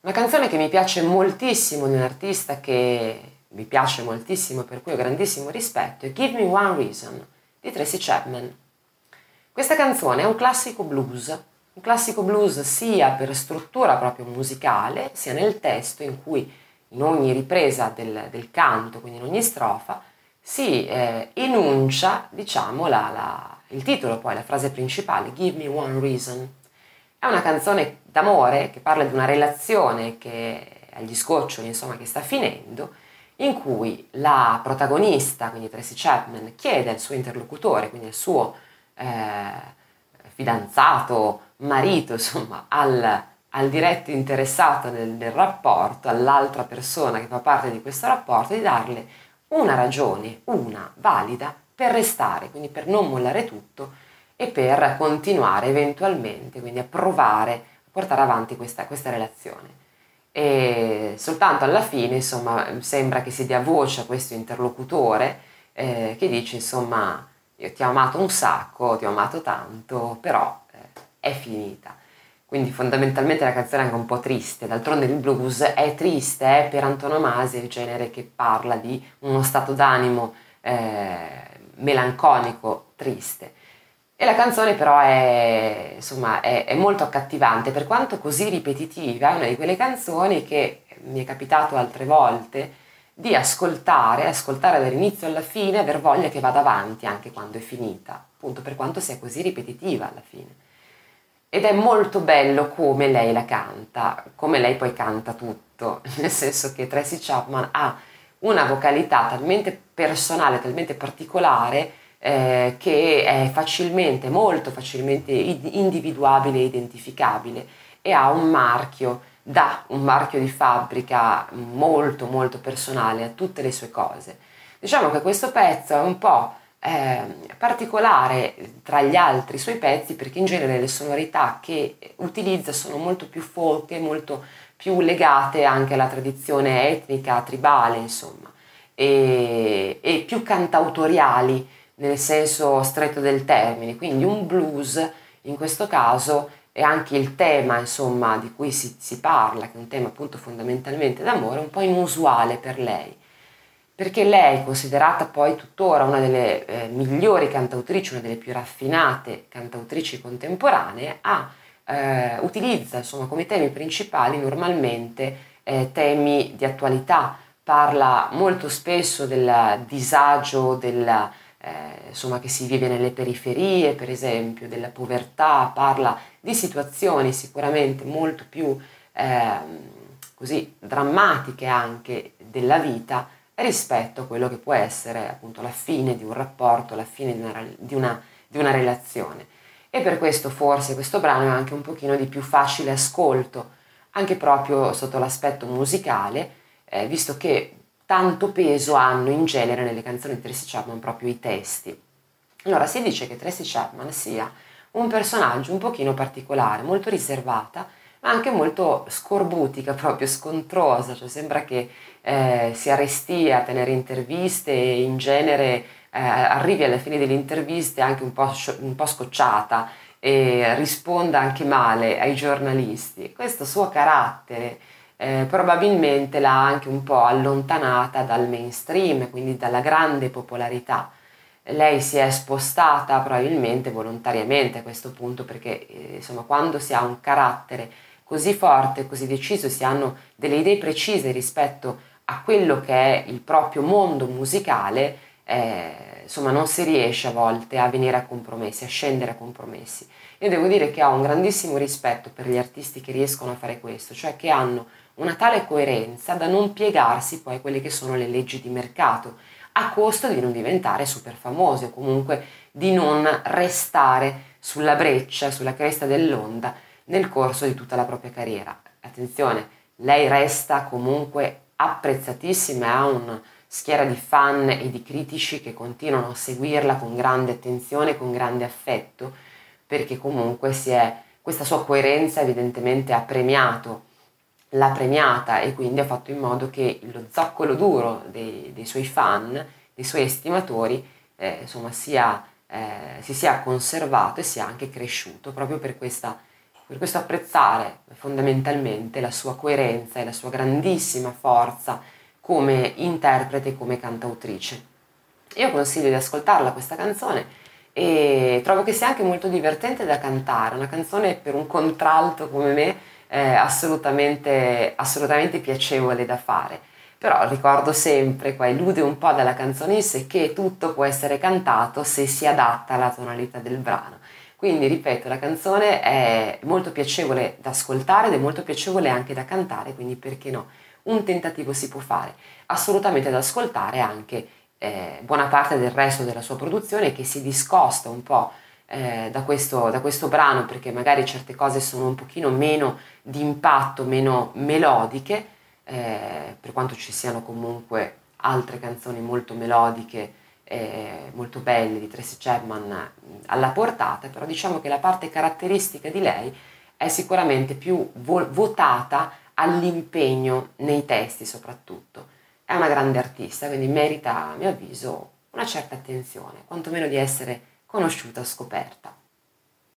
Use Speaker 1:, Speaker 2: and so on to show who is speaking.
Speaker 1: Una canzone che mi piace moltissimo di un artista che mi piace moltissimo, per cui ho grandissimo rispetto, è Give Me One Reason di Tracy Chapman. Questa canzone è un classico blues, un classico blues sia per struttura proprio musicale, sia nel testo in cui in ogni ripresa del, del canto, quindi in ogni strofa, si eh, enuncia, diciamo, la, la, il titolo, poi la frase principale, Give me one reason. È una canzone d'amore che parla di una relazione che agli scoccioli, insomma, che sta finendo, in cui la protagonista, quindi Tracy Chapman, chiede al suo interlocutore, quindi al suo eh, fidanzato, marito, insomma, al, al diretto interessato nel, nel rapporto, all'altra persona che fa parte di questo rapporto, di darle una ragione, una valida, per restare, quindi per non mollare tutto e per continuare eventualmente, quindi a provare a portare avanti questa, questa relazione. E soltanto alla fine, insomma, sembra che si dia voce a questo interlocutore eh, che dice, insomma, io ti ho amato un sacco, ti ho amato tanto, però eh, è finita. Quindi fondamentalmente la canzone è anche un po' triste, d'altronde il blues è triste, è per antonomasia il genere che parla di uno stato d'animo eh, melanconico, triste. E la canzone però è, insomma, è, è, molto accattivante, per quanto così ripetitiva, è una di quelle canzoni che mi è capitato altre volte di ascoltare, ascoltare dall'inizio alla fine, aver voglia che vada avanti anche quando è finita, appunto per quanto sia così ripetitiva alla fine. Ed è molto bello come lei la canta, come lei poi canta tutto, nel senso che Tracy Chapman ha una vocalità talmente personale, talmente particolare, eh, che è facilmente, molto facilmente individuabile e identificabile e ha un marchio dà un marchio di fabbrica molto molto personale a tutte le sue cose. Diciamo che questo pezzo è un po' eh, particolare tra gli altri suoi pezzi perché in genere le sonorità che utilizza sono molto più folk e molto più legate anche alla tradizione etnica, tribale, insomma, e, e più cantautoriali nel senso stretto del termine, quindi un blues in questo caso e anche il tema insomma di cui si, si parla, che è un tema appunto fondamentalmente d'amore, un po' inusuale per lei, perché lei, considerata poi tuttora una delle eh, migliori cantautrici, una delle più raffinate cantautrici contemporanee, ha, eh, utilizza insomma come temi principali normalmente eh, temi di attualità, parla molto spesso del disagio, della eh, insomma, che si vive nelle periferie, per esempio, della povertà, parla di situazioni sicuramente molto più eh, così drammatiche anche della vita rispetto a quello che può essere appunto la fine di un rapporto, la fine di una, di una, di una relazione. E per questo forse questo brano è anche un pochino di più facile ascolto, anche proprio sotto l'aspetto musicale, eh, visto che tanto peso hanno in genere nelle canzoni di Tracy Chapman proprio i testi. Allora si dice che Tracy Chapman sia un personaggio un pochino particolare, molto riservata, ma anche molto scorbutica, proprio scontrosa, cioè sembra che eh, sia restia a tenere interviste e in genere eh, arrivi alla fine delle interviste anche un po', un po' scocciata e risponda anche male ai giornalisti. Questo suo carattere eh, probabilmente l'ha anche un po' allontanata dal mainstream, quindi dalla grande popolarità. Lei si è spostata probabilmente volontariamente a questo punto perché eh, insomma quando si ha un carattere così forte, così deciso, si hanno delle idee precise rispetto a quello che è il proprio mondo musicale, eh, insomma non si riesce a volte a venire a compromessi, a scendere a compromessi. Io devo dire che ho un grandissimo rispetto per gli artisti che riescono a fare questo, cioè che hanno una tale coerenza da non piegarsi poi a quelle che sono le leggi di mercato, a costo di non diventare super famosi o comunque di non restare sulla breccia, sulla cresta dell'onda nel corso di tutta la propria carriera. Attenzione, lei resta comunque apprezzatissima e ha una schiera di fan e di critici che continuano a seguirla con grande attenzione, con grande affetto, perché comunque è, questa sua coerenza evidentemente ha premiato l'ha premiata e quindi ha fatto in modo che lo zoccolo duro dei, dei suoi fan, dei suoi estimatori, eh, insomma, sia, eh, si sia conservato e sia anche cresciuto proprio per questa Per questo apprezzare fondamentalmente la sua coerenza e la sua grandissima forza come interprete come cantautrice. Io consiglio di ascoltarla questa canzone e trovo che sia anche molto divertente da cantare, una canzone per un contralto come me eh, assolutamente, assolutamente piacevole da fare. Però ricordo sempre, qua elude un po' dalla canzone che tutto può essere cantato se si adatta alla tonalità del brano. Quindi, ripeto, la canzone è molto piacevole da ascoltare ed è molto piacevole anche da cantare, quindi perché no? Un tentativo si può fare. Assolutamente da ascoltare anche eh, buona parte del resto della sua produzione che si discosta un po' eh, da, questo, da questo brano perché magari certe cose sono un pochino meno di impatto, meno melodiche, eh, per quanto ci siano comunque altre canzoni molto melodiche eh, molto belle di Tracy Chapman alla portata, però diciamo che la parte caratteristica di lei è sicuramente più vo- votata all'impegno nei testi soprattutto. È una grande artista, quindi merita, a mio avviso, una certa attenzione, quantomeno di essere conosciuta, scoperta.